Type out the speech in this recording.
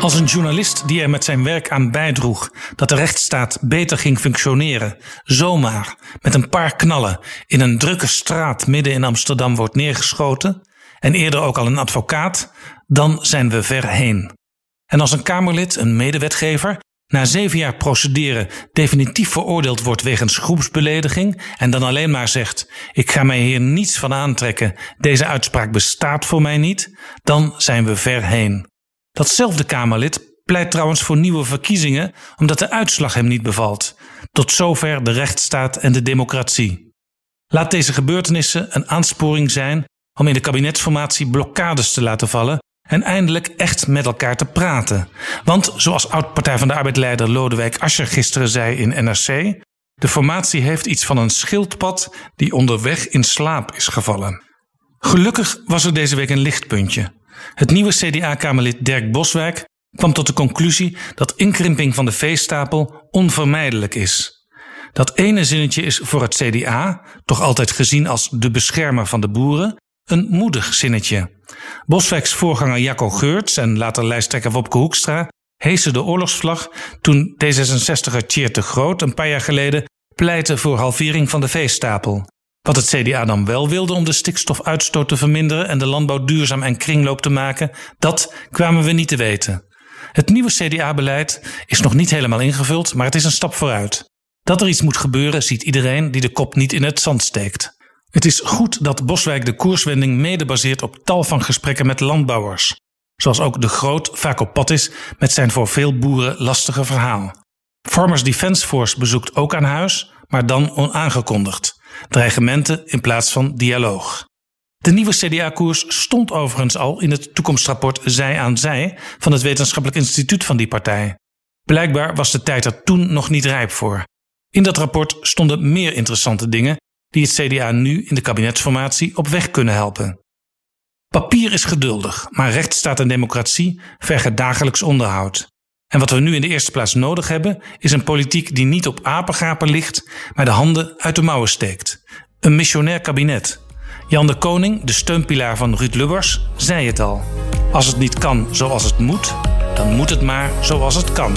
Als een journalist die er met zijn werk aan bijdroeg dat de rechtsstaat beter ging functioneren, zomaar met een paar knallen in een drukke straat midden in Amsterdam wordt neergeschoten, en eerder ook al een advocaat, dan zijn we ver heen. En als een Kamerlid, een medewetgever, na zeven jaar procederen definitief veroordeeld wordt wegens groepsbelediging en dan alleen maar zegt: Ik ga mij hier niets van aantrekken, deze uitspraak bestaat voor mij niet, dan zijn we ver heen. Datzelfde Kamerlid pleit trouwens voor nieuwe verkiezingen omdat de uitslag hem niet bevalt. Tot zover de rechtsstaat en de democratie. Laat deze gebeurtenissen een aansporing zijn om in de kabinetsformatie blokkades te laten vallen en eindelijk echt met elkaar te praten. Want zoals oud-Partij van de Arbeid-leider Lodewijk Asscher gisteren zei in NRC, de formatie heeft iets van een schildpad die onderweg in slaap is gevallen. Gelukkig was er deze week een lichtpuntje. Het nieuwe CDA-kamerlid Dirk Boswijk kwam tot de conclusie dat inkrimping van de veestapel onvermijdelijk is. Dat ene zinnetje is voor het CDA, toch altijd gezien als de beschermer van de boeren, een moedig zinnetje. Boswijks voorganger Jacco Geurts en later lijsttrekker Wopke Hoekstra hezen de oorlogsvlag toen D66er Tjeerd de Groot een paar jaar geleden pleitte voor halvering van de veestapel. Wat het CDA dan wel wilde om de stikstofuitstoot te verminderen en de landbouw duurzaam en kringloop te maken, dat kwamen we niet te weten. Het nieuwe CDA-beleid is nog niet helemaal ingevuld, maar het is een stap vooruit. Dat er iets moet gebeuren ziet iedereen die de kop niet in het zand steekt. Het is goed dat Boswijk de koerswending mede baseert op tal van gesprekken met landbouwers. Zoals ook de Groot vaak op pad is met zijn voor veel boeren lastige verhaal. Farmers Defence Force bezoekt ook aan huis, maar dan onaangekondigd. Dreigementen in plaats van dialoog. De nieuwe CDA-koers stond overigens al in het toekomstrapport Zij aan Zij van het Wetenschappelijk Instituut van die partij. Blijkbaar was de tijd er toen nog niet rijp voor. In dat rapport stonden meer interessante dingen die het CDA nu in de kabinetsformatie op weg kunnen helpen. Papier is geduldig, maar rechtsstaat en democratie vergen dagelijks onderhoud. En wat we nu in de eerste plaats nodig hebben, is een politiek die niet op apengapen ligt, maar de handen uit de mouwen steekt. Een missionair kabinet. Jan de Koning, de steunpilaar van Ruud Lubbers, zei het al. Als het niet kan zoals het moet, dan moet het maar zoals het kan.